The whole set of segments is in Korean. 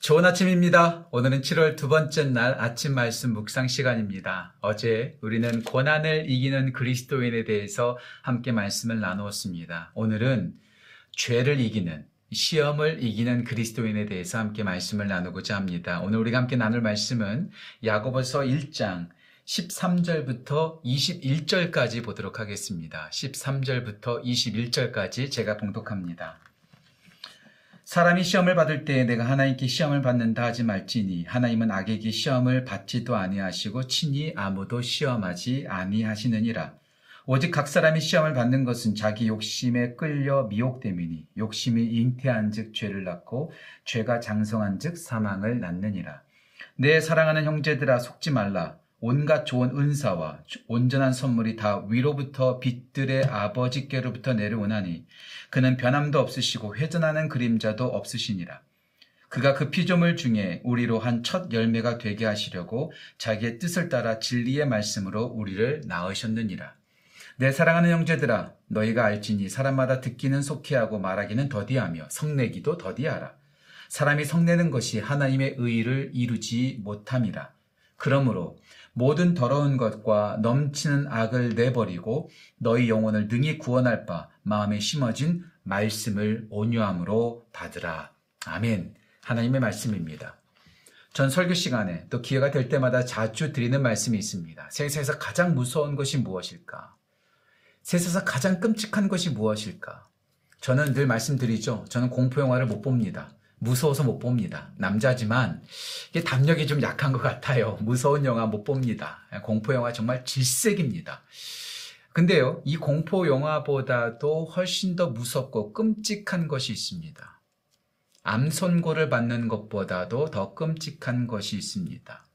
좋은 아침입니다. 오늘은 7월 두 번째 날 아침 말씀 묵상 시간입니다. 어제 우리는 고난을 이기는 그리스도인에 대해서 함께 말씀을 나누었습니다. 오늘은 죄를 이기는 시험을 이기는 그리스도인에 대해서 함께 말씀을 나누고자 합니다. 오늘 우리가 함께 나눌 말씀은 야고보서 1장 13절부터 21절까지 보도록 하겠습니다. 13절부터 21절까지 제가 봉독합니다. 사람이 시험을 받을 때 내가 하나님께 시험을 받는다 하지 말지니 하나님은 악에게 시험을 받지도 아니하시고 친히 아무도 시험하지 아니하시느니라. 오직 각 사람이 시험을 받는 것은 자기 욕심에 끌려 미혹됨이니 욕심이 잉태한즉 죄를 낳고 죄가 장성한즉 사망을 낳느니라. 내 사랑하는 형제들아 속지 말라. 온갖 좋은 은사와 온전한 선물이 다 위로부터 빛들의 아버지께로부터 내려오나니 그는 변함도 없으시고 회전하는 그림자도 없으시니라. 그가 그 피조물 중에 우리로 한 첫 열매가 되게 하시려고 자기의 뜻을 따라 진리의 말씀으로 우리를 낳으셨느니라. 내 사랑하는 형제들아 너희가 알지니 사람마다 듣기는 속히하고 말하기는 더디하며 성내기도 더디하라. 사람이 성내는 것이 하나님의 의를 이루지 못함이라. 그러므로 모든 더러운 것과 넘치는 악을 내버리고 너희 영혼을 능히 구원할 바 마음에 심어진 말씀을 온유함으로 받으라. 아멘. 하나님의 말씀입니다. 전 설교 시간에 또 기회가 될 때마다 자주 드리는 말씀이 있습니다. 세상에서 가장 무서운 것이 무엇일까? 세상에서 가장 끔찍한 것이 무엇일까? 저는 늘 말씀드리죠. 저는 공포영화를 못 봅니다. 무서워서 못 봅니다. 남자지만 이게 담력이 좀 약한 것 같아요. 무서운 영화 못 봅니다. 공포 영화 정말 질색입니다. 근데요, 이 공포 영화보다도 훨씬 더 무섭고 끔찍한 것이 있습니다. 암 선고를 받는 것보다도 더 끔찍한 것이 있습니다.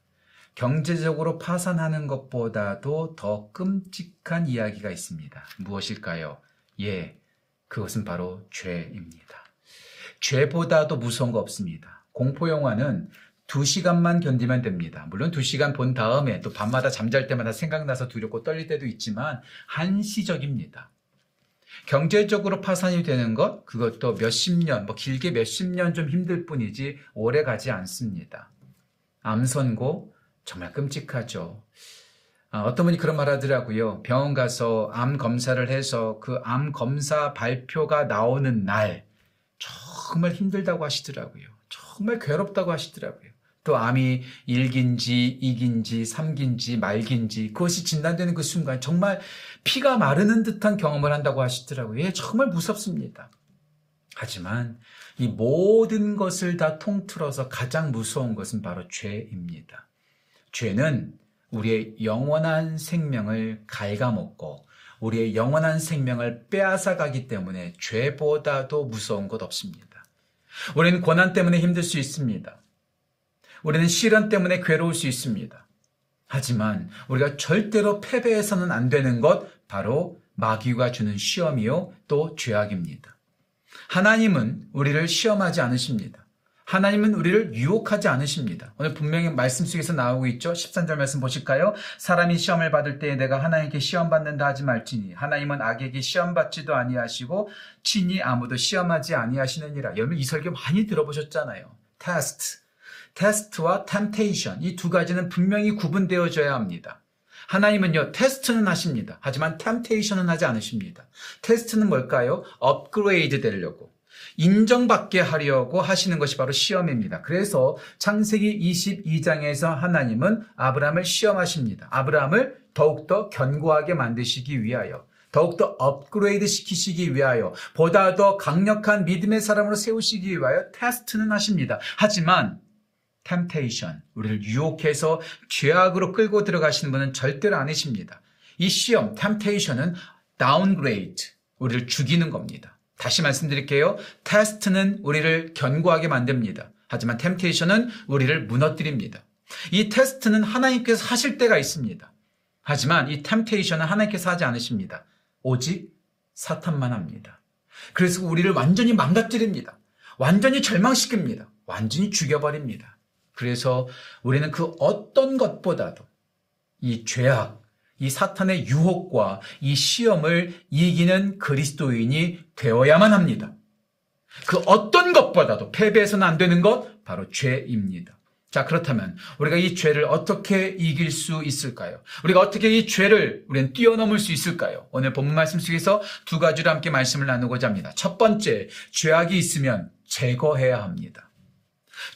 경제적으로 파산하는 것보다도 더 끔찍한 이야기가 있습니다. 무엇일까요? 예, 그것은 바로 죄입니다. 죄보다도 무서운 거 없습니다. 공포 영화는 두 시간만 견디면 됩니다. 물론 두 시간 본 다음에 또 밤마다 잠잘 때마다 생각나서 두렵고 떨릴 때도 있지만 한시적입니다. 경제적으로 파산이 되는 것, 그것도 몇십 년, 뭐 길게 몇십 년 좀 힘들 뿐이지 오래 가지 않습니다. 암 선고, 정말 끔찍하죠. 아, 어떤 분이 그런 말 하더라고요. 병원 가서 암 검사를 해서 그 암 검사 발표가 나오는 날, 정말 힘들다고 하시더라고요. 정말 괴롭다고 하시더라고요. 또 암이 1기인지 2기인지 3기인지 말기인지 그것이 진단되는 그 순간 정말 피가 마르는 듯한 경험을 한다고 하시더라고요. 예, 정말 무섭습니다. 하지만 이 모든 것을 다 통틀어서 가장 무서운 것은 바로 죄입니다. 죄는 우리의 영원한 생명을 갉아먹고 우리의 영원한 생명을 빼앗아 가기 때문에 죄보다도 무서운 것 없습니다. 우리는 고난 때문에 힘들 수 있습니다. 우리는 시련 때문에 괴로울 수 있습니다. 하지만 우리가 절대로 패배해서는 안 되는 것 바로 마귀가 주는 시험이요 또 죄악입니다. 하나님은 우리를 시험하지 않으십니다. 하나님은 우리를 유혹하지 않으십니다. 오늘 분명히 말씀 속에서 나오고 있죠. 13절 말씀 보실까요? 사람이 시험을 받을 때에 내가 하나님께 시험 받는다 하지 말지니 하나님은 악에게 시험 받지도 아니하시고 친히 아무도 시험하지 아니하시느니라. 여러분 이 설교 많이 들어보셨잖아요. 테스트. 테스트와 temptation 이 두 가지는 분명히 구분되어져야 합니다. 하나님은요, 테스트는 하십니다. 하지만 temptation은 하지 않으십니다. 테스트는 뭘까요? 업그레이드 되려고. 인정받게 하려고 하시는 것이 바로 시험입니다. 그래서 창세기 22장에서 하나님은 아브라함을 시험하십니다. 아브라함을 더욱더 견고하게 만드시기 위하여 더욱더 업그레이드 시키시기 위하여 보다 더 강력한 믿음의 사람으로 세우시기 위하여 테스트는 하십니다. 하지만 temptation, 우리를 유혹해서 죄악으로 끌고 들어가시는 분은 절대로 아니십니다. 이 시험, temptation은 downgrade, 우리를 죽이는 겁니다. 다시 말씀드릴게요. 테스트는 우리를 견고하게 만듭니다. 하지만 temptation은 우리를 무너뜨립니다. 이 테스트는 하나님께서 하실 때가 있습니다. 하지만 이 temptation은 하나님께서 하지 않으십니다. 오직 사탄만 합니다. 그래서 우리를 완전히 망가뜨립니다. 완전히 절망시킵니다. 완전히 죽여버립니다. 그래서 우리는 그 어떤 것보다도 이 죄악, 이 사탄의 유혹과 이 시험을 이기는 그리스도인이 되어야만 합니다. 그 어떤 것보다도 패배해서는 안 되는 것 바로 죄입니다. 자, 그렇다면 우리가 이 죄를 어떻게 이길 수 있을까요? 우리가 어떻게 이 죄를 우리는 뛰어넘을 수 있을까요? 오늘 본문 말씀 속에서 두 가지로 함께 말씀을 나누고자 합니다. 첫 번째, 죄악이 있으면 제거해야 합니다.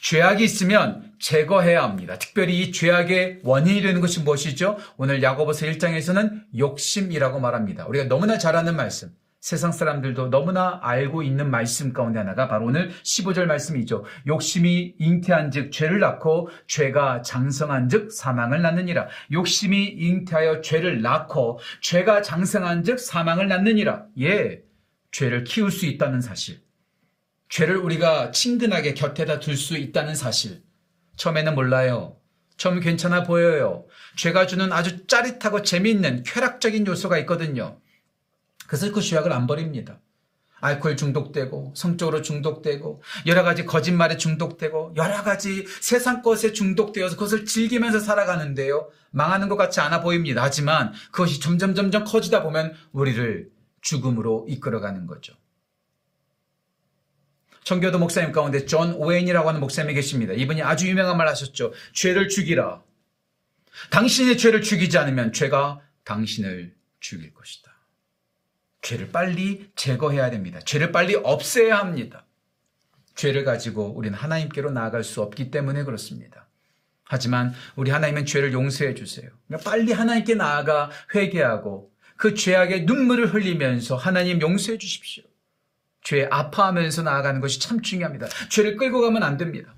죄악이 있으면 제거해야 합니다. 특별히 이 죄악의 원인이 되는 것이 무엇이죠? 오늘 야고보서 1장에서는 욕심이라고 말합니다. 우리가 너무나 잘 아는 말씀. 세상 사람들도 너무나 알고 있는 말씀 가운데 하나가 바로 오늘 15절 말씀이죠. 욕심이 잉태한 즉 죄를 낳고 죄가 장성한 즉 사망을 낳느니라. 욕심이 잉태하여 죄를 낳고 죄가 장성한 즉 사망을 낳느니라. 예, 죄를 키울 수 있다는 사실. 죄를 우리가 친근하게 곁에다 둘 수 있다는 사실. 처음에는 몰라요. 처음 괜찮아 보여요. 죄가 주는 아주 짜릿하고 재미있는 쾌락적인 요소가 있거든요. 그래서 그 죄악을 안 버립니다. 알코올 중독되고 성적으로 중독되고 여러 가지 거짓말에 중독되고 여러 가지 세상 것에 중독되어서 그것을 즐기면서 살아가는데요. 망하는 것 같지 않아 보입니다. 하지만 그것이 점점 점점 커지다 보면 우리를 죽음으로 이끌어가는 거죠. 청교도 목사님 가운데 존 오웬이라고 하는 목사님이 계십니다. 이분이 아주 유명한 말 하셨죠. 죄를 죽이라. 당신의 죄를 죽이지 않으면 죄가 당신을 죽일 것이다. 죄를 빨리 제거해야 됩니다. 죄를 빨리 없애야 합니다. 죄를 가지고 우리는 하나님께로 나아갈 수 없기 때문에 그렇습니다. 하지만 우리 하나님은 죄를 용서해 주세요. 그러니까 빨리 하나님께 나아가 회개하고 그 죄악의 눈물을 흘리면서 하나님 용서해 주십시오. 죄에 아파하면서 나아가는 것이 참 중요합니다. 죄를 끌고 가면 안 됩니다.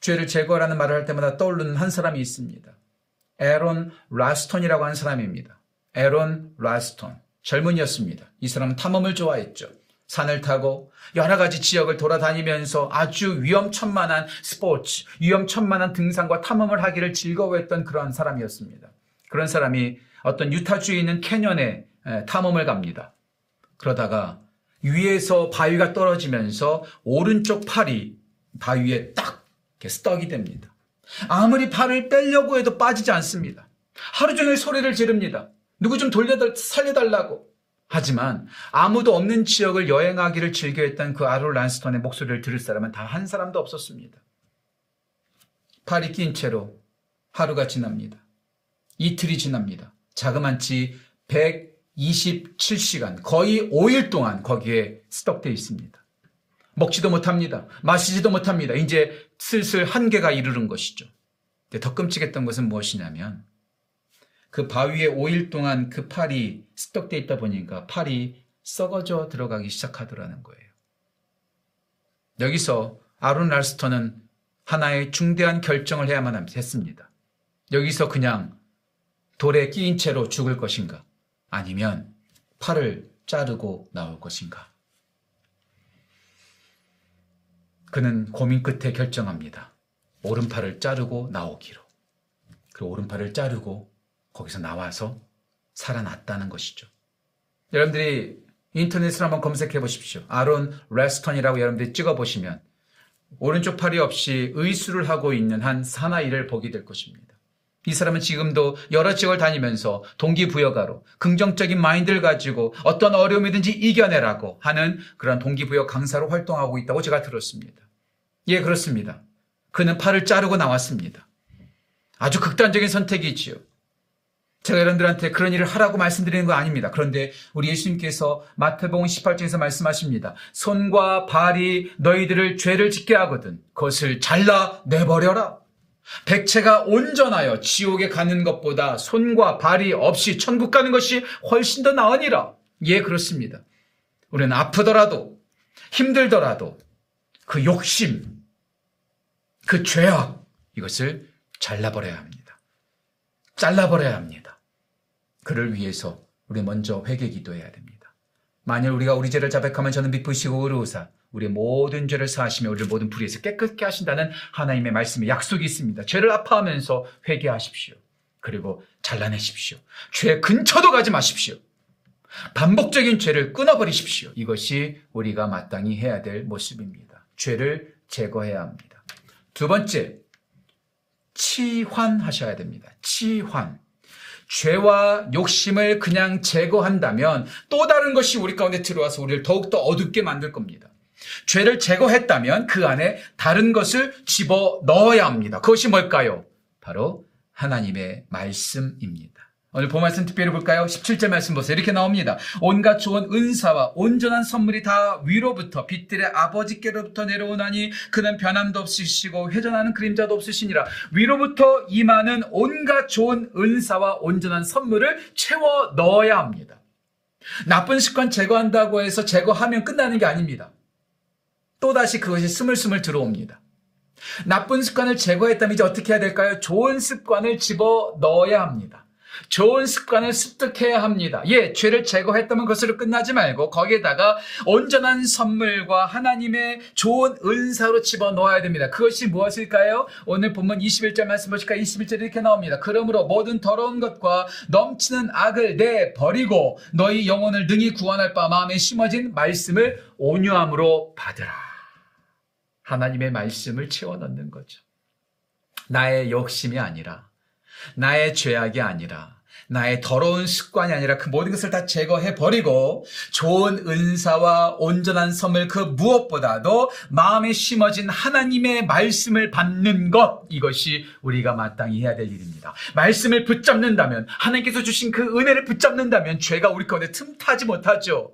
죄를 제거하라는 말을 할 때마다 떠오르는 한 사람이 있습니다. 에론 랄스톤이라고 하는 사람입니다. 에론 랄스톤. 젊은이였습니다. 이 사람은 탐험을 좋아했죠. 산을 타고 여러 가지 지역을 돌아다니면서 아주 위험천만한 스포츠, 위험천만한 등산과 탐험을 하기를 즐거워했던 그러한 사람이었습니다. 그런 사람이 어떤 유타주에 있는 canyon에 탐험을 갑니다. 그러다가 위에서 바위가 떨어지면서 오른쪽 팔이 바위에 딱 스떡이 됩니다. 아무리 팔을 빼려고 해도 빠지지 않습니다. 하루 종일 소리를 지릅니다. 누구 좀 돌려 살려달라고. 하지만 아무도 없는 지역을 여행하기를 즐겨했던 그 아롤 란스턴의 목소리를 들을 사람은 단한 사람도 없었습니다. 팔이 낀 채로 하루가 지납니다. 이틀이 지납니다. 자그만치 127시간, 거의 5일 동안 거기에 스톱되어 있습니다. 먹지도 못합니다. 마시지도 못합니다. 이제 슬슬 한계가 이르는 것이죠. 더 끔찍했던 것은 무엇이냐면 그 바위에 5일 동안 그 팔이 스톡돼 있다 보니까 팔이 썩어져 들어가기 시작하더라는 거예요. 여기서 아론 랄스터는 하나의 중대한 결정을 해야만 했습니다. 여기서 그냥 돌에 끼인 채로 죽을 것인가? 아니면 팔을 자르고 나올 것인가? 그는 고민 끝에 결정합니다. 오른팔을 자르고 나오기로. 그 오른팔을 자르고 거기서 나와서 살아났다는 것이죠. 여러분들이 인터넷으로 한번 검색해 보십시오. 아론 랄스턴이라고 여러분들이 찍어 보시면 오른쪽 팔이 없이 의수를 하고 있는 한 사나이를 보게 될 것입니다. 이 사람은 지금도 여러 지역을 다니면서 동기부여가로 긍정적인 마인드를 가지고 어떤 어려움이든지 이겨내라고 하는 그런 동기부여 강사로 활동하고 있다고 제가 들었습니다. 예, 그렇습니다. 그는 팔을 자르고 나왔습니다. 아주 극단적인 선택이지요. 제가 여러분들한테 그런 일을 하라고 말씀드리는 거 아닙니다. 그런데 우리 예수님께서 마태복음 18장에서 말씀하십니다. 손과 발이 너희들을 죄를 짓게 하거든 그것을 잘라 내버려라. 백체가 온전하여 지옥에 가는 것보다 손과 발이 없이 천국 가는 것이 훨씬 더 나으니라. 예, 그렇습니다. 우리는 아프더라도 힘들더라도 그 욕심, 그 죄악 이것을 잘라버려야 합니다. 잘라버려야 합니다. 그를 위해서 우리 먼저 회개 기도해야 됩니다. 만일 우리가 우리 죄를 자백하면 저는 미쁘시고 의로우사 우리의 모든 죄를 사하시며 우리를 모든 불의에서 깨끗게 하신다는 하나님의 말씀에 약속이 있습니다. 죄를 아파하면서 회개하십시오. 그리고 잘라내십시오. 죄 근처도 가지 마십시오. 반복적인 죄를 끊어버리십시오. 이것이 우리가 마땅히 해야 될 모습입니다. 죄를 제거해야 합니다. 두 번째, 치환하셔야 됩니다. 치환. 죄와 욕심을 그냥 제거한다면 또 다른 것이 우리 가운데 들어와서 우리를 더욱더 어둡게 만들 겁니다. 죄를 제거했다면 그 안에 다른 것을 집어 넣어야 합니다. 그것이 뭘까요? 바로 하나님의 말씀입니다. 오늘 본 말씀 특별히 볼까요? 17절 말씀 보세요. 이렇게 나옵니다. 온갖 좋은 은사와 온전한 선물이 다 위로부터 빛들의 아버지께로부터 내려오나니 그는 변함도 없으시고 회전하는 그림자도 없으시니라. 위로부터 임하는 온갖 좋은 은사와 온전한 선물을 채워 넣어야 합니다. 나쁜 습관 제거한다고 해서 제거하면 끝나는 게 아닙니다. 또다시 그것이 스물스물 들어옵니다. 나쁜 습관을 제거했다면 이제 어떻게 해야 될까요? 좋은 습관을 집어 넣어야 합니다. 좋은 습관을 습득해야 합니다. 예, 죄를 제거했다면 그것으로 끝나지 말고 거기에다가 온전한 선물과 하나님의 좋은 은사로 집어넣어야 됩니다. 그것이 무엇일까요? 오늘 본문 21절 말씀 보실까 21절 이렇게 나옵니다. 그러므로 모든 더러운 것과 넘치는 악을 내 버리고 너희 영혼을 능히 구원할 바 마음에 심어진 말씀을 온유함으로 받으라. 하나님의 말씀을 채워 넣는 거죠. 나의 욕심이 아니라 나의 죄악이 아니라 나의 더러운 습관이 아니라 그 모든 것을 다 제거해 버리고 좋은 은사와 온전한 섬을 그 무엇보다도 마음에 심어진 하나님의 말씀을 받는 것 이것이 우리가 마땅히 해야 될 일입니다. 말씀을 붙잡는다면 하나님께서 주신 그 은혜를 붙잡는다면 죄가 우리 가운데 틈타지 못하죠.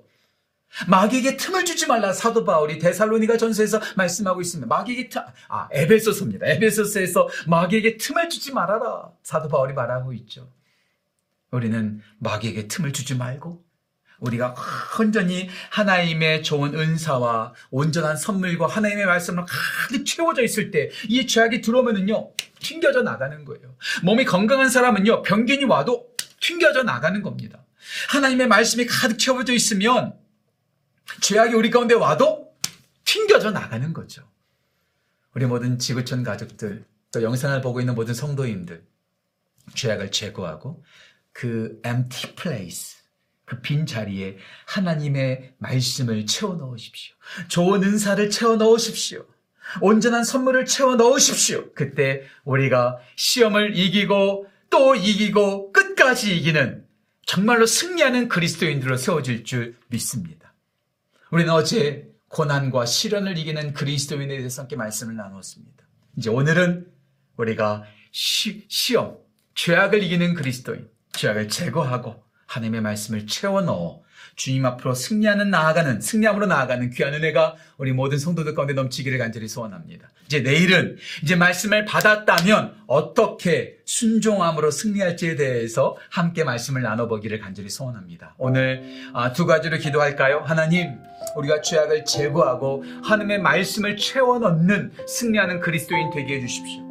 마귀에게 틈을 주지 말라 사도 바울이 데살로니가 전서에서 말씀하고 있습니다. 마귀에게 틈, 아 에베소서입니다. 에베소서에서 마귀에게 틈을 주지 말아라 사도 바울이 말하고 있죠. 우리는 마귀에게 틈을 주지 말고 우리가 온전히 하나님의 좋은 은사와 온전한 선물과 하나님의 말씀으로 가득 채워져 있을 때 이 죄악이 들어오면은요 튕겨져 나가는 거예요. 몸이 건강한 사람은요 병균이 와도 튕겨져 나가는 겁니다. 하나님의 말씀이 가득 채워져 있으면 죄악이 우리 가운데 와도 튕겨져 나가는 거죠. 우리 모든 지구촌 가족들, 또 영상을 보고 있는 모든 성도님들, 죄악을 제거하고 그 empty place, 그 빈 자리에 하나님의 말씀을 채워 넣으십시오. 좋은 은사를 채워 넣으십시오. 온전한 선물을 채워 넣으십시오. 그때 우리가 시험을 이기고 또 이기고 끝까지 이기는 정말로 승리하는 그리스도인들로 세워질 줄 믿습니다. 우리는 어제 고난과 시련을 이기는 그리스도인에 대해서 함께 말씀을 나눴습니다. 이제 오늘은 우리가 시, 시험, 죄악을 이기는 그리스도인, 죄악을 제거하고 하나님의 말씀을 채워 넣어 주님 앞으로 승리하는 나아가는 승리함으로 나아가는 귀한 은혜가 우리 모든 성도들 가운데 넘치기를 간절히 소원합니다. 이제 내일은 이제 말씀을 받았다면 어떻게 순종함으로 승리할지에 대해서 함께 말씀을 나눠보기를 간절히 소원합니다. 오늘 아, 두 가지로 기도할까요? 하나님, 우리가 죄악을 제거하고 하나님의 말씀을 채워 넣는 승리하는 그리스도인 되게 해주십시오.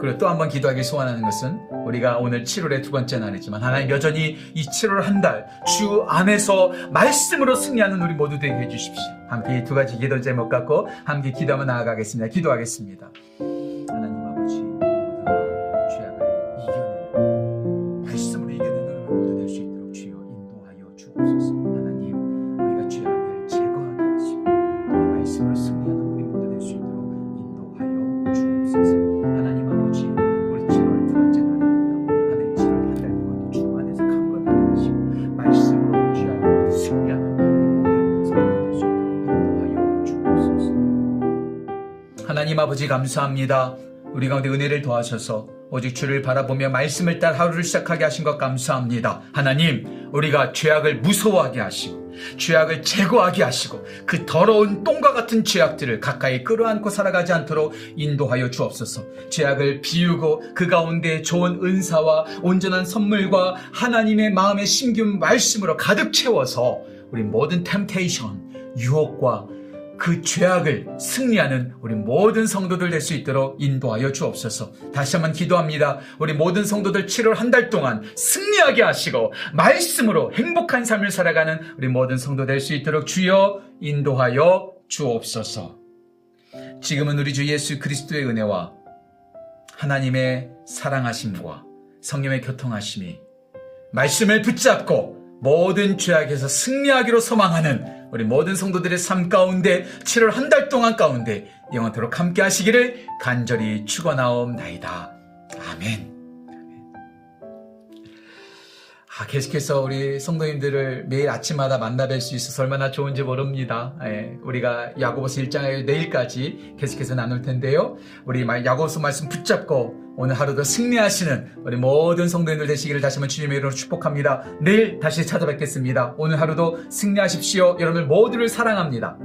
그리고 또 한 번 기도하기 소원하는 것은 우리가 오늘 7월의 두 번째 날이지만 하나님 여전히 이 7월 한 달 주 안에서 말씀으로 승리하는 우리 모두 되게 해주십시오. 함께 이 두 가지 기도 제목 갖고 함께 기도하며 나아가겠습니다. 기도하겠습니다. 하나님 아버지 모두가 죄악을 이겨내는 말씀으로 이겨내는 우리 모두 될 수 있도록 주여 인도하여 주옵소서. 감사합니다. 우리 가운데 은혜를 더하셔서 오직 주를 바라보며 말씀을 따라 하루를 시작하게 하신 것 감사합니다. 하나님, 우리가 죄악을 무서워하게 하시고 죄악을 제거하게 하시고 그 더러운 똥과 같은 죄악들을 가까이 끌어안고 살아가지 않도록 인도하여 주옵소서. 죄악을 비우고 그 가운데 좋은 은사와 온전한 선물과 하나님의 마음의 심기운 말씀으로 가득 채워서 우리 모든 템테이션, 유혹과 그 죄악을 승리하는 우리 모든 성도들 될 수 있도록 인도하여 주옵소서. 다시 한번 기도합니다. 우리 모든 성도들 7월 한 달 동안 승리하게 하시고 말씀으로 행복한 삶을 살아가는 우리 모든 성도 될 수 있도록 주여 인도하여 주옵소서. 지금은 우리 주 예수 그리스도의 은혜와 하나님의 사랑하심과 성령의 교통하심이 말씀을 붙잡고 모든 죄악에서 승리하기로 소망하는 우리 모든 성도들의 삶 가운데 7월 한 달 동안 가운데 영원토록 함께 하시기를 간절히 축원하옵나이다. 아멘. 아, 계속해서 우리 성도님들을 매일 아침마다 만나 뵐 수 있어서 얼마나 좋은지 모릅니다. 예, 우리가 야고보서 1장에 내일까지 계속해서 나눌 텐데요. 우리 마- 야고보서 말씀 붙잡고 오늘 하루도 승리하시는 우리 모든 성도님들 되시기를 다시 한번 주님의 이름으로 축복합니다. 내일 다시 찾아뵙겠습니다. 오늘 하루도 승리하십시오. 여러분들 모두를 사랑합니다.